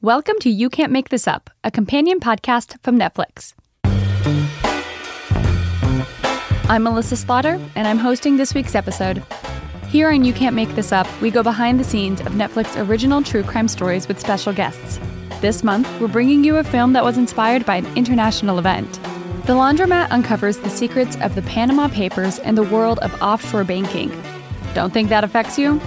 Welcome to You Can't Make This Up, a companion podcast from Netflix. I'm Melissa Slaughter, and I'm hosting this week's episode. Here on You Can't Make This Up, we go behind the scenes of Netflix original true crime stories with special guests. This month, we're bringing you a film that was inspired by an international event. The Laundromat uncovers the secrets of the Panama Papers and the world of offshore banking. Don't think that affects you?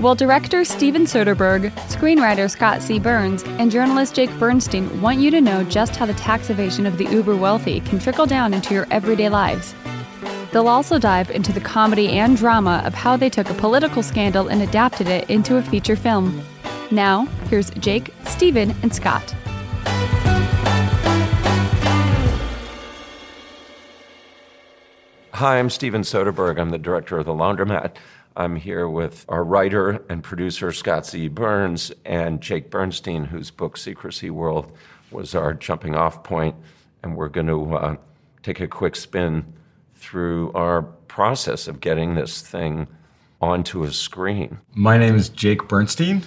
Well, director Steven Soderbergh, screenwriter Scott Z. Burns, and journalist Jake Bernstein want you to know just how the tax evasion of the uber wealthy can trickle down into your everyday lives. They'll also dive into the comedy and drama of how they took a political scandal and adapted it into a feature film. Now, here's Jake, Steven, and Scott. Hi, I'm Steven Soderbergh. I'm the director of The Laundromat. I'm here with our writer and producer, Scott Z. Burns, and Jake Bernstein, whose book Secrecy World was our jumping off point. And we're going to uh, take a quick spin through our process of getting this thing onto a screen. My name is Jake Bernstein,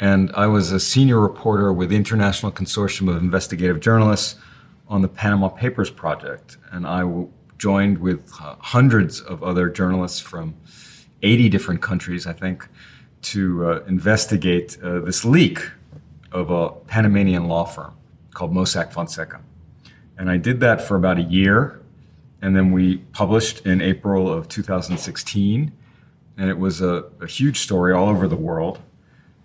and I was a senior reporter with the International Consortium of Investigative Journalists on the Panama Papers project. And I joined with uh, hundreds of other journalists from 80 different countries, I think, to uh, investigate uh, this leak of a Panamanian law firm called Mossack Fonseca. And I did that for about a year. And then we published in April of 2016. And it was a, a huge story all over the world.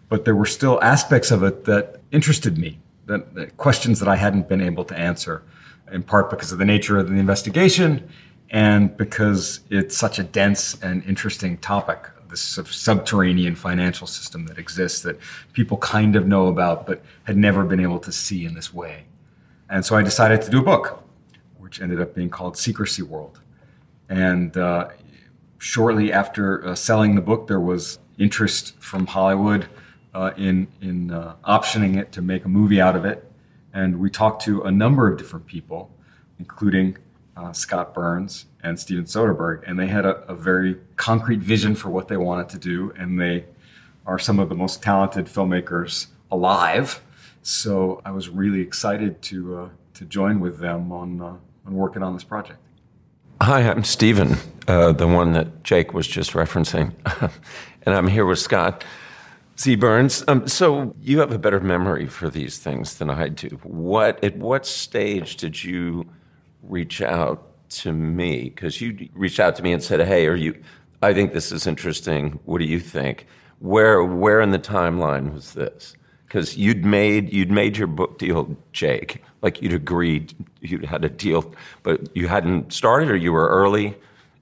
But there were still aspects of it that interested me, that, that questions that I hadn't been able to answer, in part because of the nature of the investigation and because it's such a dense and interesting topic this subterranean financial system that exists that people kind of know about but had never been able to see in this way. And so i decided to do a book which ended up being called secrecy world. And uh, shortly after uh, selling the book there was interest from hollywood uh, in, in uh, optioning it to make a movie out of it. And we talked to a number of different people including uh, Scott Burns and Steven Soderbergh, and they had a, a, very concrete vision for what they wanted to do, and they are some of the most talented filmmakers alive. So I was really excited to uh, to join with them on uh, on working on this project. Hi, I'm Steven, uh, the one that Jake was just referencing, and I'm here with Scott. Z. Burns. Um, so you have a better memory for these things than I do. What at what stage did you reach out to me because you reached out to me and said, "Hey, are you? I think this is interesting. What do you think?" Where where in the timeline was this? Because you'd made you'd made your book deal, Jake. Like you'd agreed, you'd had a deal, but you hadn't started, or you were early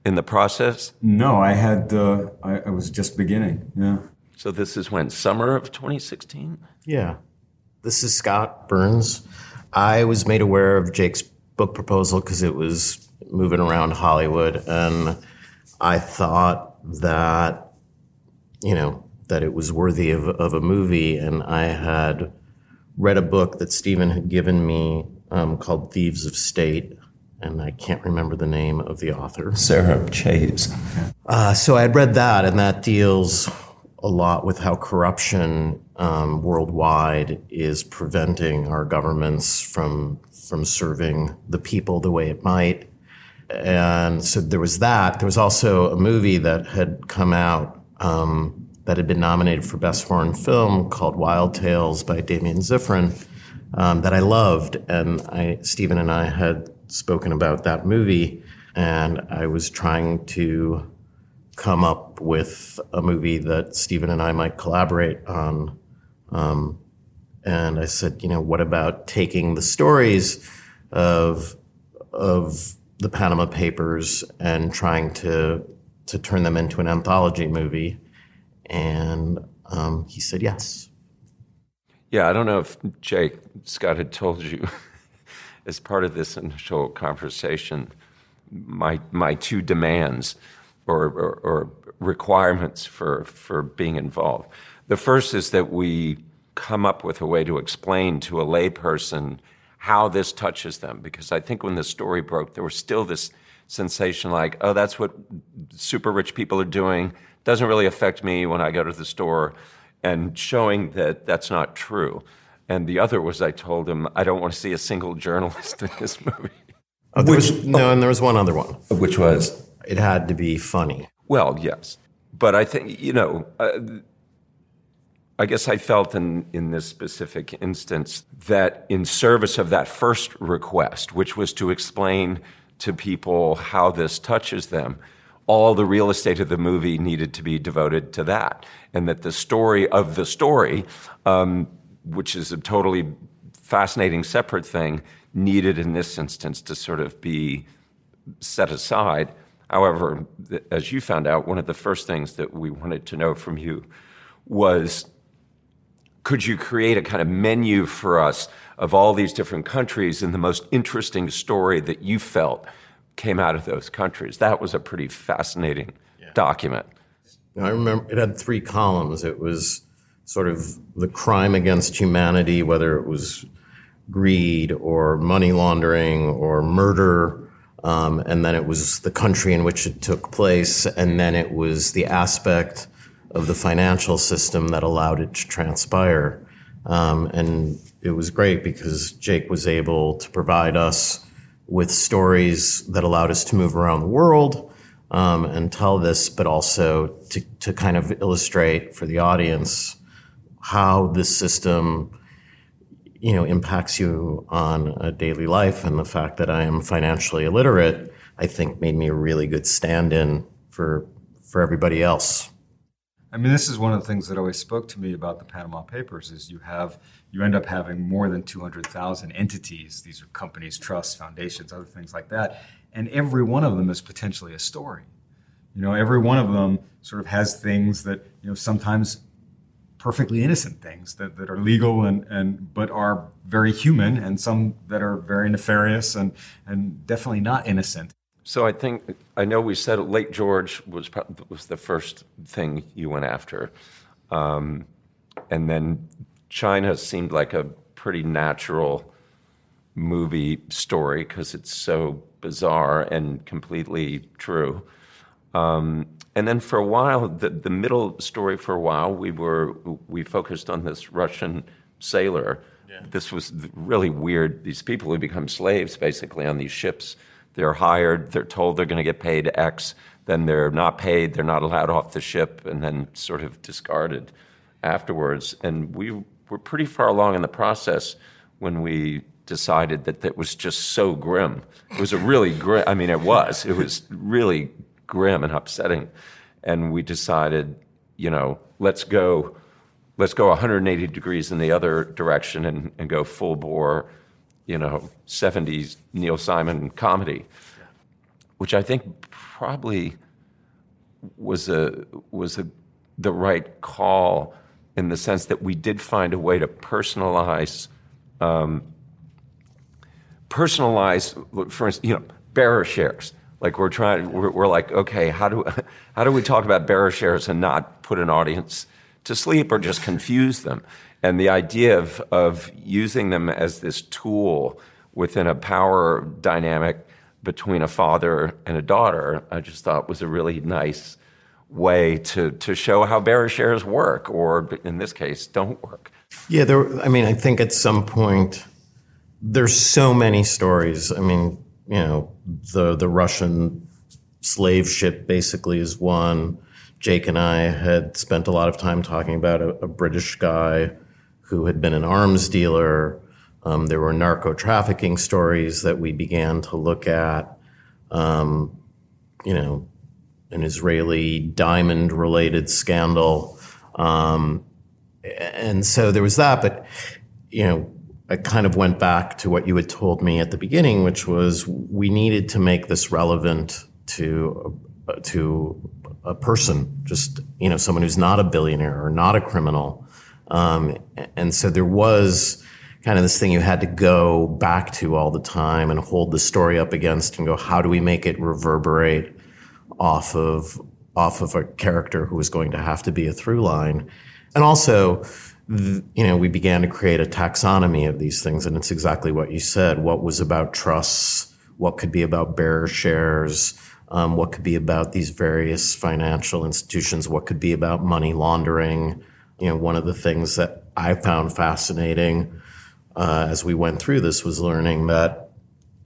in the process. No, I had. Uh, I, I was just beginning. Yeah. So this is when summer of 2016. Yeah. This is Scott Burns. I was made aware of Jake's book proposal because it was moving around Hollywood, and I thought that you know that it was worthy of, of a movie, and I had read a book that Steven had given me um, called Thieves of State, and I can't remember the name of the author. Sarah Chayes. Uh, so I had read that, and that deals a lot with how corruption um, worldwide is preventing our governments from from serving the people the way it might. And so there was that. There was also a movie that had come out um, that had been nominated for Best Foreign Film called Wild Tales by Damián Szifron um, that I loved. And I, Steven and I had spoken about that movie, and I was trying to come up with a movie that Steven and I might collaborate on. Um, and I said, you know, what about taking the stories of of the Panama Papers and trying to to turn them into an anthology movie? And um, he said yes. Yeah, I don't know if Jake Scott had told you as part of this initial conversation my my two demands or, or, or requirements for for being involved. The first is that we come up with a way to explain to a layperson how this touches them. Because I think when the story broke, there was still this sensation like, oh, that's what super rich people are doing. Doesn't really affect me when I go to the store. And showing that that's not true. and the other was I told him I don't want to see a single journalist in this movie. Oh, there was, no, and there was one other one. Which was? It had to be funny. Well, yes. But I think, you know, uh, I guess I felt in, in this specific instance that in service of that first request, which was to explain to people how this touches them, all the real estate of the movie needed to be devoted to that. And that the story of the story, um, which is a totally fascinating separate thing, needed in this instance to sort of be set aside. However, as you found out, one of the first things that we wanted to know from you was could you create a kind of menu for us of all these different countries and the most interesting story that you felt came out of those countries? That was a pretty fascinating yeah. document. I remember it had three columns. It was sort of the crime against humanity, whether it was greed or money laundering or murder. Um, and then it was the country in which it took place. And then it was the aspect of the financial system that allowed it to transpire. Um, and it was great because Jake was able to provide us with stories that allowed us to move around the world um, and tell this, but also to, to kind of illustrate for the audience how this system you know, impacts you on a daily life. And the fact that I am financially illiterate, I think made me a really good stand-in for, for everybody else. I mean, this is one of the things that always spoke to me about the Panama Papers is you have, you end up having more than 200,000 entities. These are companies, trusts, foundations, other things like that. And every one of them is potentially a story. You know, every one of them sort of has things that, you know, sometimes perfectly innocent things that, that are legal and, and but are very human and some that are very nefarious and, and definitely not innocent. So I think I know we said Lake George was was the first thing you went after, um, and then China seemed like a pretty natural movie story because it's so bizarre and completely true. Um, and then for a while, the, the middle story for a while, we were we focused on this Russian sailor. Yeah. This was really weird. These people who become slaves basically on these ships. They're hired. They're told they're going to get paid X. Then they're not paid. They're not allowed off the ship, and then sort of discarded afterwards. And we were pretty far along in the process when we decided that that was just so grim. It was a really grim. I mean, it was. It was really grim and upsetting. And we decided, you know, let's go, let's go 180 degrees in the other direction and, and go full bore, you know, 70s Neil Simon comedy, which I think probably was a was a the right call in the sense that we did find a way to personalize um, personalize for instance you know bearer shares. Like we're trying, we're, we're, like, okay, how do how do we talk about bearer shares and not put an audience to sleep or just confuse them? And the idea of of using them as this tool within a power dynamic between a father and a daughter, I just thought was a really nice way to to show how bearer shares work, or in this case, don't work. Yeah, there. I mean, I think at some point there's so many stories. I mean, you know, the the Russian slave ship basically is one. Jake and I had spent a lot of time talking about a, a British guy who had been an arms dealer. Um, there were narco trafficking stories that we began to look at. Um, you know, an Israeli diamond related scandal. Um, and so there was that, but, you know, I kind of went back to what you had told me at the beginning, which was we needed to make this relevant to to a person, just you know, someone who's not a billionaire or not a criminal. Um, and so there was kind of this thing you had to go back to all the time and hold the story up against and go, how do we make it reverberate off of off of a character who was going to have to be a through line, and also you know, we began to create a taxonomy of these things, and it's exactly what you said. What was about trusts? What could be about bearer shares? Um, what could be about these various financial institutions? What could be about money laundering? You know, one of the things that I found fascinating uh, as we went through this was learning that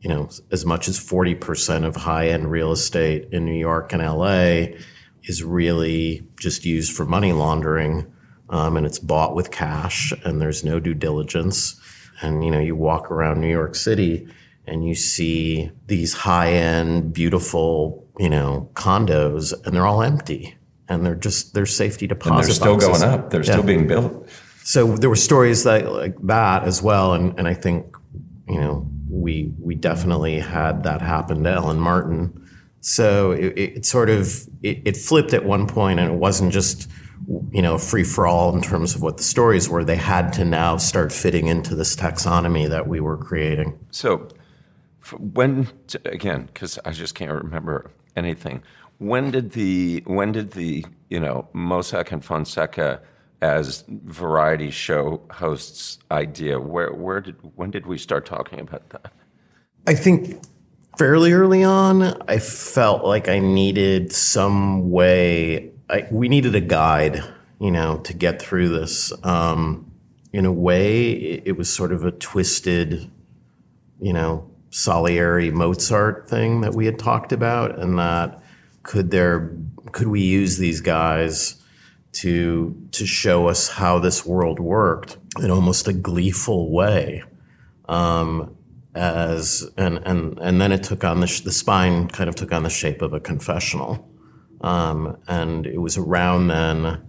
you know as much as 40% of high-end real estate in New York and LA is really just used for money laundering um, and it's bought with cash and there's no due diligence and you know you walk around New York City and you see these high-end beautiful you know condos and they're all empty and they're just they're safety deposit and they're still boxes. going up. They're yeah. still being built. So there were stories that, like that as well and, and i think you know we we definitely had that happen to ellen martin. So it, it sort of it, it flipped at one point and it wasn't just you know free for all in terms of what the stories were. They had to now start fitting into this taxonomy that we were creating. So when again because i just can't remember anything. When did the when did the you know mossack and fonseca as variety show hosts idea? Where where did when did we start talking about that? I think fairly early on i felt like i needed some way I, we needed a guide you know to get through this. Um, in a way it, it was sort of a twisted you know Salieri Mozart thing that we had talked about, and that could there could we use these guys to to show us how this world worked in almost a gleeful way, um, as and and and then it took on the the spine kind of took on the shape of a confessional, um, and it was around then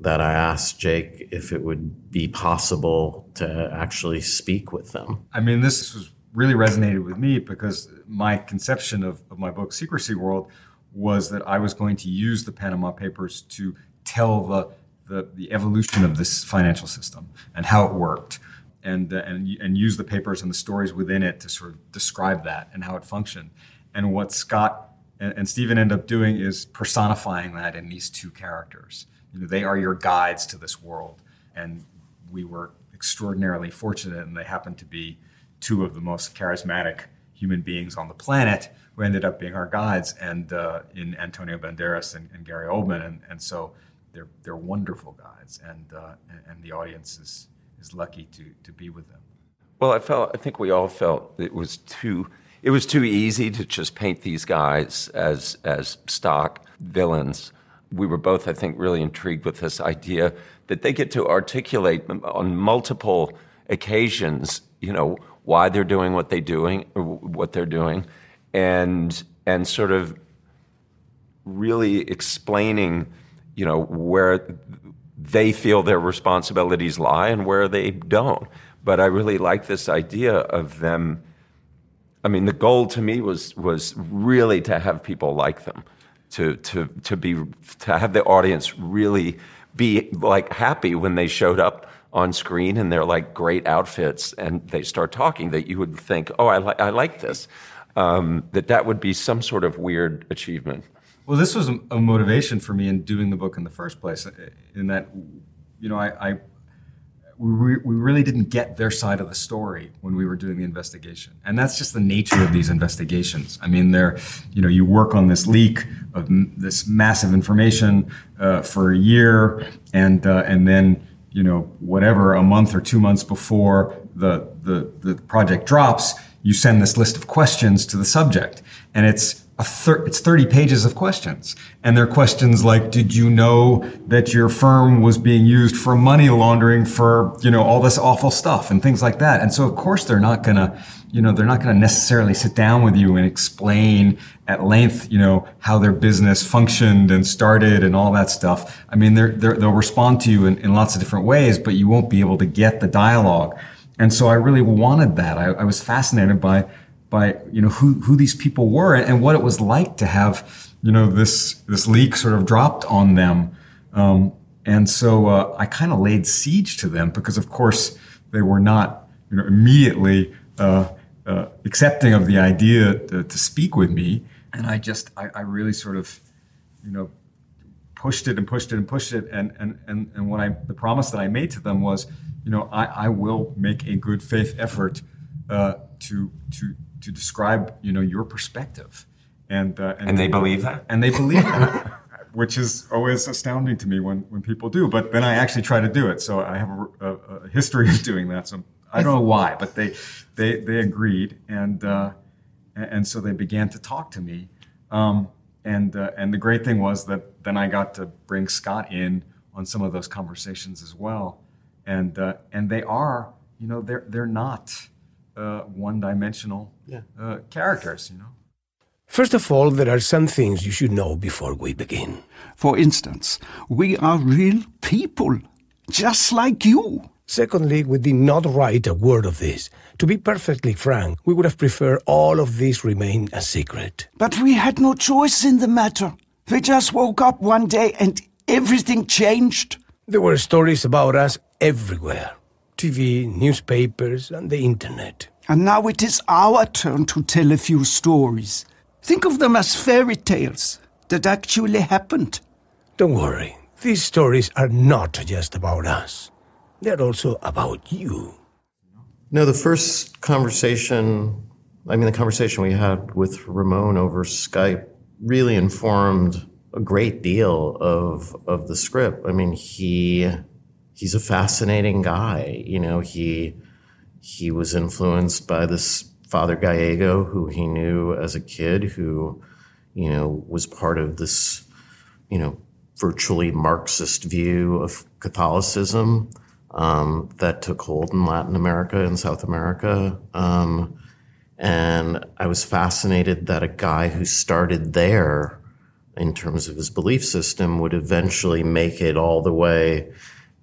that I asked Jake if it would be possible to actually speak with them. I mean, this was really resonated with me because my conception of, of my book, Secrecy World, was that I was going to use the Panama Papers to tell the, the, the evolution of this financial system and how it worked. And, uh, and, and use the papers and the stories within it to sort of describe that and how it functioned. And what Scott and, and Steven end up doing is personifying that in these two characters. You know, they are your guides to this world. And we were extraordinarily fortunate, and they happened to be two of the most charismatic human beings on the planet who ended up being our guides, and uh, in Antonio Banderas and, and Gary Oldman, and, and so they're they're wonderful guides, and uh, and the audience is is lucky to to be with them. Well, I felt I think we all felt it was too it was too easy to just paint these guys as as stock villains. We were both, I think, really intrigued with this idea that they get to articulate on multiple occasions, you know, why they're doing what they doing what they're doing, and and sort of really explaining, you know, where they feel their responsibilities lie and where they don't. But I really like this idea of them. I mean, the goal to me was was really to have people like them, to to to be to have the audience really be like happy when they showed up on screen and they're like great outfits and they start talking that you would think, oh, I, li- I like this. Um, that that would be some sort of weird achievement. Well, this was a, motivation for me in doing the book in the first place. In that, you know, I, I we, we really didn't get their side of the story when we were doing the investigation, and that's just the nature of these investigations. I mean, they're, you know, you work on this leak of m- this massive information uh, for a year, and uh, and then you know, whatever, a month or two months before the, the, the project drops, you send this list of questions to the subject. And it's thir- it's 30 pages of questions. And they're questions like, did you know that your firm was being used for money laundering for, you know, all this awful stuff and things like that. And so of course they're not gonna, you know, they're not gonna necessarily sit down with you and explain at length, you know, how their business functioned and started and all that stuff. I mean, they're, they will respond to you in, in lots of different ways, but you won't be able to get the dialogue. And so I really wanted that. I, I was fascinated by by you know who who these people were and what it was like to have you know this this leak sort of dropped on them. Um, and so uh, I kind of laid siege to them because, of course, they were not you know immediately uh, uh, accepting of the idea to, to, speak with me. And I just I, I really sort of you know pushed it and pushed it and pushed it. And and and and what I the promise that I made to them was, you know, I, I will make a good faith effort uh, to to to describe you know your perspective and uh, and, and, they believe that and they believe that which is always astounding to me when, when people do. But then I actually try to do it. So I have a, a, a history of doing that. So I don't know why, but they they they agreed, and uh, and so they began to talk to me. Um, and uh, and the great thing was that then I got to bring Scott in on some of those conversations as well, and uh, and they are you know they're they're not uh, one dimensional Yeah. uh, characters, you know. First of all, there are some things you should know before we begin. For instance, we are real people, just like you. Secondly, we did not write a word of this. To be perfectly frank, we would have preferred all of this remain a secret. But we had no choice in the matter. We just woke up one day and everything changed. There were stories about us everywhere TV, newspapers, and the internet. And now it is our turn to tell a few stories. Think of them as fairy tales that actually happened. Don't worry, these stories are not just about us, they're also about you. No, the first conversation, I mean, the conversation we had with Ramon over Skype really informed a great deal of, of the script. I mean, he, he's a fascinating guy. You know, he, he was influenced by this Father Gallego, who he knew as a kid, who, you know, was part of this, you know, virtually Marxist view of Catholicism um, that took hold in Latin America and South America. Um, and I was fascinated that a guy who started there in terms of his belief system would eventually make it all the way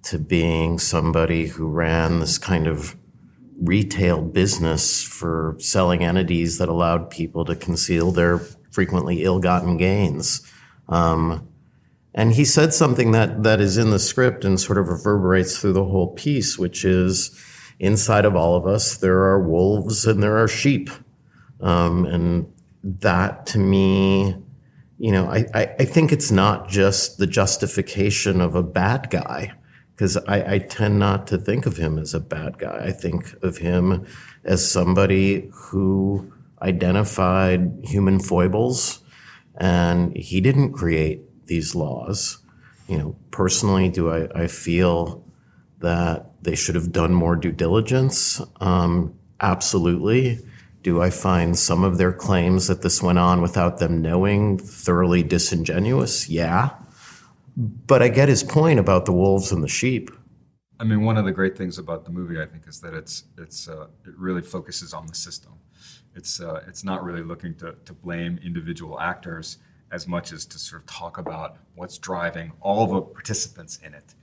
to being somebody who ran this kind of retail business for selling entities that allowed people to conceal their frequently ill-gotten gains. Um, and he said something that that is in the script and sort of reverberates through the whole piece, which is inside of all of us there are wolves and there are sheep, um, and that to me, you know, I, I, I think it's not just the justification of a bad guy because I, I tend not to think of him as a bad guy. I think of him as somebody who identified human foibles, and he didn't create these laws. You know, personally, do I, I feel that they should have done more due diligence? Um, absolutely. Do I find some of their claims that this went on without them knowing thoroughly disingenuous? Yeah. But I get his point about the wolves and the sheep. I mean, one of the great things about the movie, I think, is that it's it's uh, it really focuses on the system. It's uh, it's not really looking to, to blame individual actors as much as to sort of talk about what's driving all the participants in it,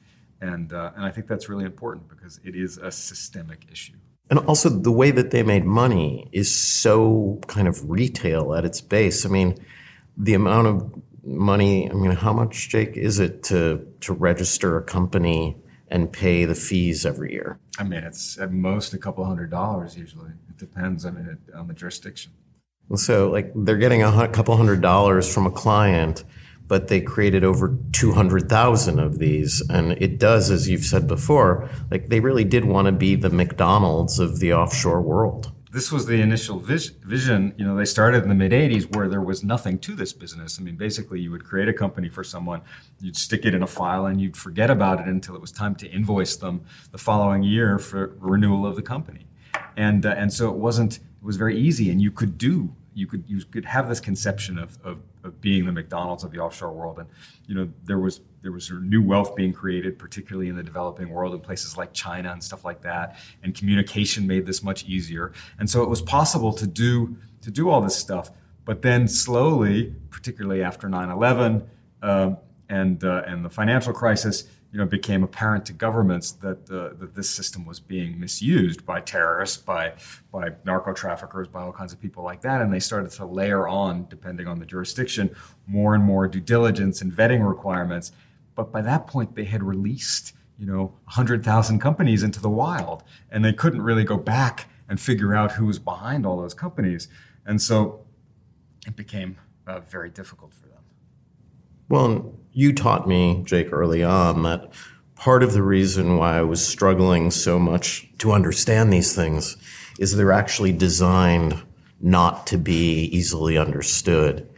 and uh, and I think that's really important because it is a systemic issue. And also, the way that they made money is so kind of retail at its base. I mean, the amount of money, I mean, how much, Jake, is it to, to register a company and pay the fees every year? I mean, it's at most a couple hundred dollars usually. It depends on it, on the jurisdiction. And so, like, they're getting a couple hundred dollars from a client, but they created over 200,000 of these. And it does, as you've said before, like, they really did want to be the McDonald's of the offshore world. This was the initial vis- vision. You know, they started in the mid 80s where there was nothing to this business. I mean, basically, you would create a company for someone, you'd stick it in a file, and you'd forget about it until it was time to invoice them the following year for renewal of the company. And, uh, and so it wasn't, it was very easy, and you could do, you could, you could have this conception of, of, of being the McDonald's of the offshore world. And, you know, there was, there was new wealth being created, particularly in the developing world in places like China and stuff like that. And communication made this much easier. And so it was possible to do to do all this stuff. But then slowly, particularly after 9/11 um, and uh, and the financial crisis, you know, it became apparent to governments that uh, that this system was being misused by terrorists, by by narco traffickers, by all kinds of people like that, and they started to layer on, depending on the jurisdiction, more and more due diligence and vetting requirements. But by that point, they had released, you know, 100,000 companies into the wild, and they couldn't really go back and figure out who was behind all those companies. And so it became uh, very difficult for them. Well, you taught me, Jake, early on that part of the reason why I was struggling so much to understand these things is they're actually designed not to be easily understood.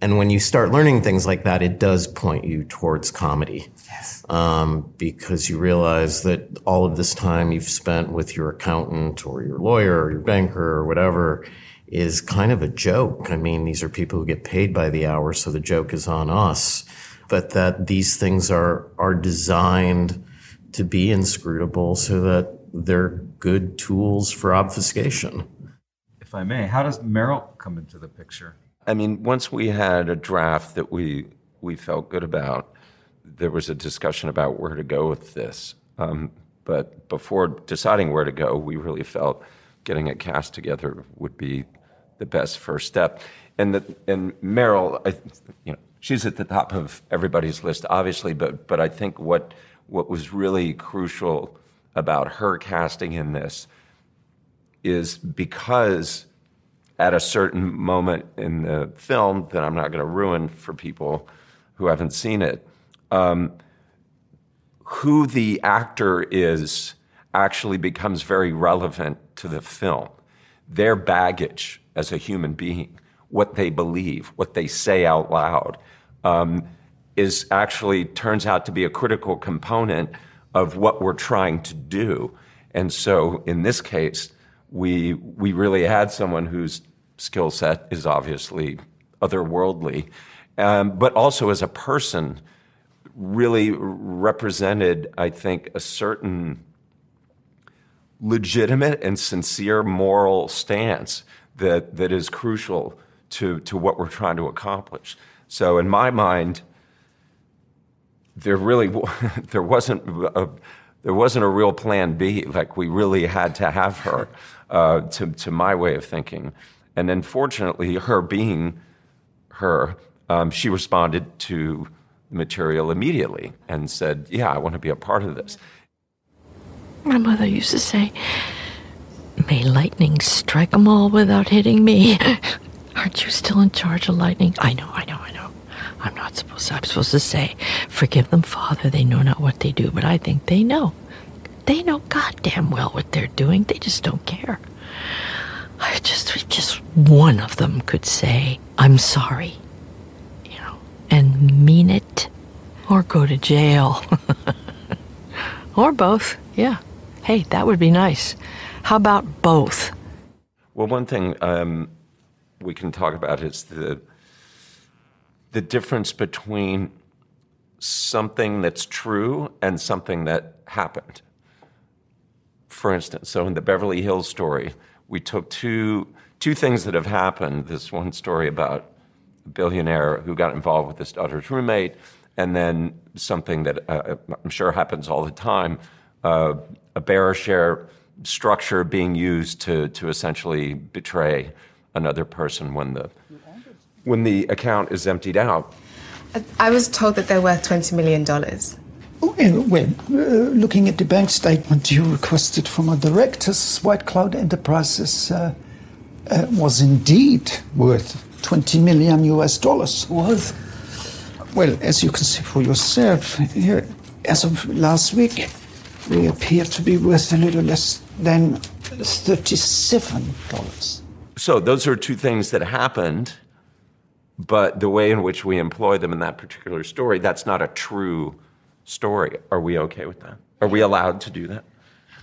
And when you start learning things like that, it does point you towards comedy. Yes. Um, because you realize that all of this time you've spent with your accountant or your lawyer or your banker or whatever is kind of a joke. I mean, these are people who get paid by the hour, so the joke is on us. But that these things are are designed to be inscrutable so that they're good tools for obfuscation. If I may, how does Meryl come into the picture? I mean, once we had a draft that we we felt good about, there was a discussion about where to go with this. Um, but before deciding where to go, we really felt getting a cast together would be the best first step. And the, and Meryl, I, you know, she's at the top of everybody's list, obviously. But but I think what what was really crucial about her casting in this is because at a certain moment in the film that I'm not going to ruin for people who haven't seen it, um, who the actor is actually becomes very relevant to the film. Their baggage as a human being, what they believe, what they say out loud, um, is actually turns out to be a critical component of what we're trying to do. And so in this case, we we really had someone whose skill set is obviously otherworldly, um, but also as a person, really represented, I think, a certain legitimate and sincere moral stance that that is crucial to to what we're trying to accomplish. So, in my mind, there really there wasn't a, there wasn't a real plan B. Like we really had to have her, uh, to to my way of thinking. And then, fortunately, her being her, um, she responded to the material immediately and said, "Yeah, I want to be a part of this." My mother used to say, "May lightning strike them all without hitting me." Aren't you still in charge of lightning? I know, I know, I know. I'm not supposed to. I'm supposed to say, "Forgive them, Father. They know not what they do." But I think they know. They know goddamn well what they're doing. They just don't care. I just, just one of them could say, "I'm sorry," you know, and mean it, or go to jail, or both. Yeah. Hey, that would be nice. How about both? Well, one thing um, we can talk about is the the difference between something that's true and something that happened. For instance, so in the Beverly Hills story, we took two two things that have happened. This one story about a billionaire who got involved with his daughter's roommate, and then something that uh, I'm sure happens all the time: uh, a bearer share structure being used to to essentially betray another person when the when the account is emptied out. I was told that they're worth $20 million. Well, well uh, looking at the bank statement you requested from our directors, White Cloud Enterprises uh, uh, was indeed worth 20 million US dollars. Was? Well, as you can see for yourself, here, as of last week, we appear to be worth a little less than $37. So those are two things that happened, but the way in which we employ them in that particular story, that's not a true story. Are we okay with that? Are we allowed to do that?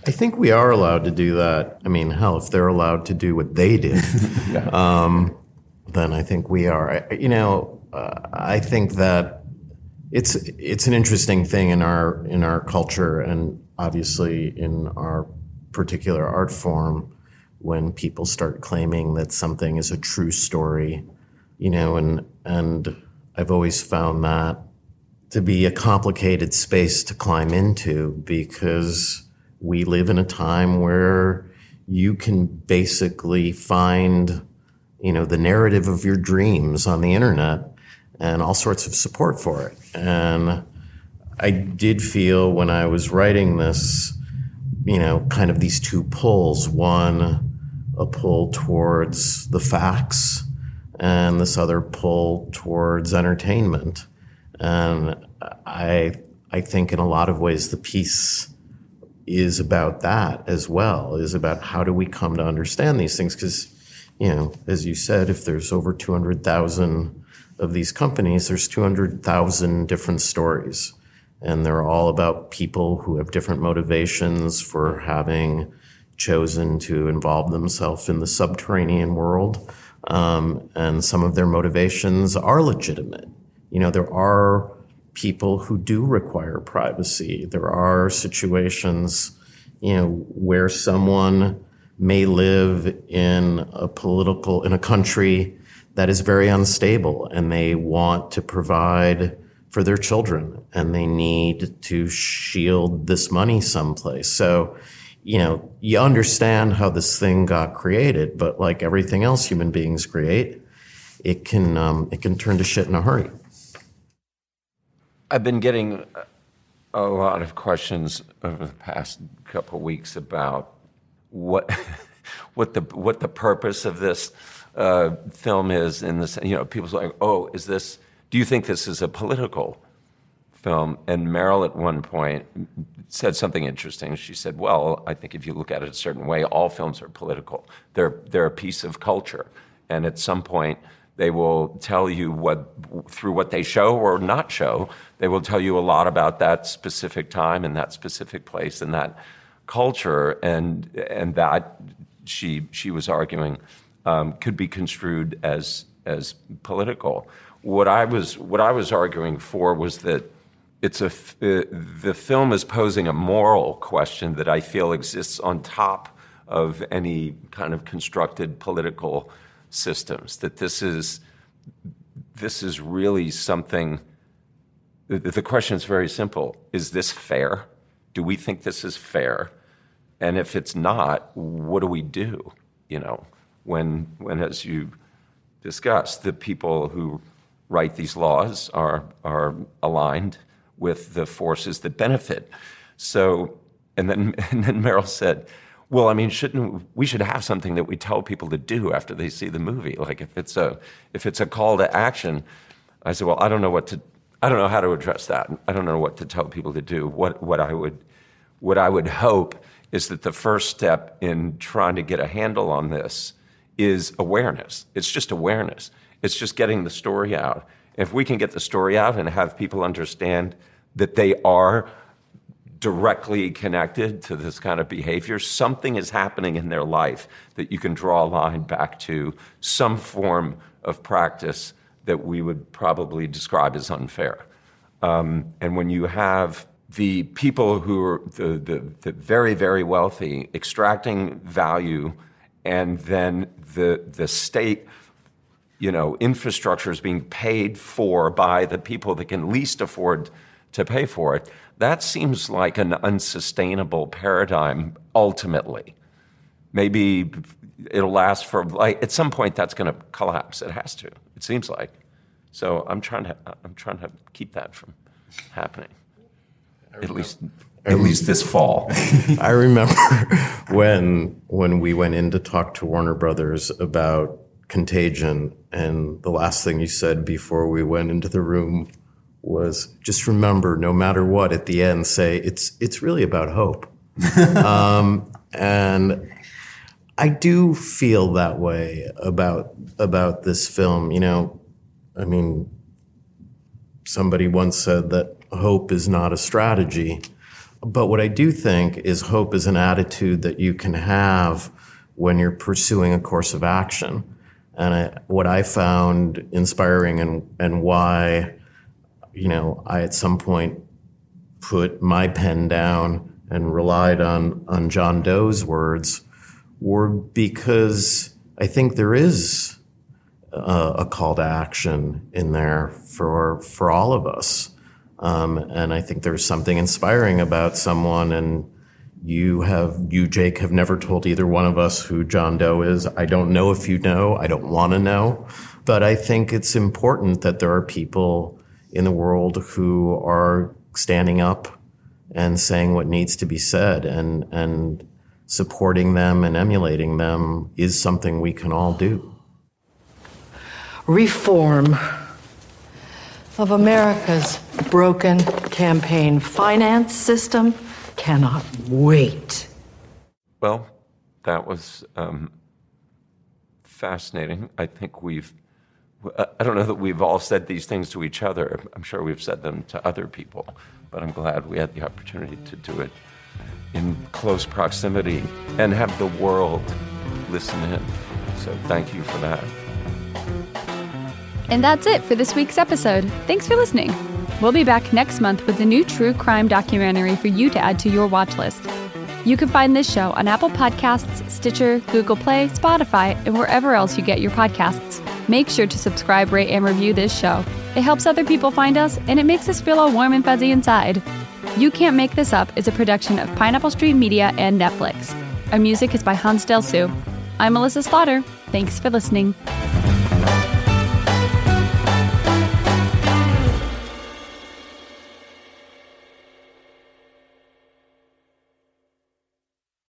I think we are allowed to do that. I mean, hell, if they're allowed to do what they did, um, then I think we are. I, you know, uh, I think that it's it's an interesting thing in our in our culture and obviously in our particular art form when people start claiming that something is a true story, you know, and and I've always found that to be a complicated space to climb into because we live in a time where you can basically find, you know, the narrative of your dreams on the internet and all sorts of support for it. And I did feel when I was writing this, you know, kind of these two pulls. One, a pull towards the facts and this other pull towards entertainment. And I, I think in a lot of ways the piece is about that as well, is about how do we come to understand these things? Because, you know, as you said, if there's over 200,000 of these companies, there's 200,000 different stories. And they're all about people who have different motivations for having chosen to involve themselves in the subterranean world. Um, and some of their motivations are legitimate. You know, there are people who do require privacy. There are situations, you know, where someone may live in a political, in a country that is very unstable and they want to provide for their children and they need to shield this money someplace. So, you know, you understand how this thing got created, but like everything else human beings create, it can um, it can turn to shit in a hurry. I've been getting a lot of questions over the past couple weeks about what what the what the purpose of this uh, film is. In this, you know, people's like, oh, is this? Do you think this is a political film? And Meryl at one point said something interesting. She said, well, I think if you look at it a certain way, all films are political. They're they're a piece of culture, and at some point they will tell you what, through what they show or not show, they will tell you a lot about that specific time and that specific place and that culture. And, and that, she, she was arguing, um, could be construed as, as political. What I, was, what I was arguing for was that it's a, the film is posing a moral question that I feel exists on top of any kind of constructed political systems, that this is, this is really something. The, the question is very simple Is this fair? Do we think this is fair? And if it's not, what do we do? You know, when, when as you discussed, the people who write these laws are, are aligned with the forces that benefit. So, and then, and then Meryl said, well, I mean, shouldn't we should have something that we tell people to do after they see the movie? Like if it's a if it's a call to action, I said, well, I don't know what to I don't know how to address that. I don't know what to tell people to do. What what I would what I would hope is that the first step in trying to get a handle on this is awareness. It's just awareness. It's just getting the story out. If we can get the story out and have people understand that they are directly connected to this kind of behavior, something is happening in their life that you can draw a line back to some form of practice that we would probably describe as unfair. Um, and when you have the people who are the, the, the, very, very wealthy extracting value, and then the, the state, you know, infrastructure is being paid for by the people that can least afford to pay for it, that seems like an unsustainable paradigm ultimately. Maybe it'll last for like at some point that's going to collapse. It has to. It seems like. So I'm trying to I'm trying to keep that from happening. At least at least this fall. I remember when when we went in to talk to Warner Brothers about Contagion, and the last thing you said before we went into the room was just remember, no matter what, at the end, say it's it's really about hope. um, and I do feel that way about about this film. You know, I mean, somebody once said that hope is not a strategy, but what I do think is hope is an attitude that you can have when you're pursuing a course of action. And I, what I found inspiring and and why you know, I at some point put my pen down and relied on, on John Doe's words were because I think there is a, a call to action in there for, for all of us. Um, and I think there's something inspiring about someone and you have you jake have never told either one of us who john doe is. I don't know if you know. I don't want to know. But i think it's important that there are people in the world who are standing up and saying what needs to be said and and supporting them and emulating them is something we can all do. Reform of America's broken campaign finance system cannot wait. Well, that was um, fascinating. I think we've I don't know that we've all said these things to each other. I'm sure we've said them to other people, but I'm glad we had the opportunity to do it in close proximity and have the world listen in. So thank you for that. And that's it for this week's episode. Thanks for listening. We'll be back next month with a new true crime documentary for you to add to your watch list. You can find this show on Apple Podcasts, Stitcher, Google Play, Spotify, and wherever else you get your podcasts. Make sure to subscribe, rate, and review this show. It helps other people find us, and it makes us feel all warm and fuzzy inside. You Can't Make This Up is a production of Pineapple Street Media and Netflix. Our music is by Hans Delsu. I'm Melissa Slaughter. Thanks for listening.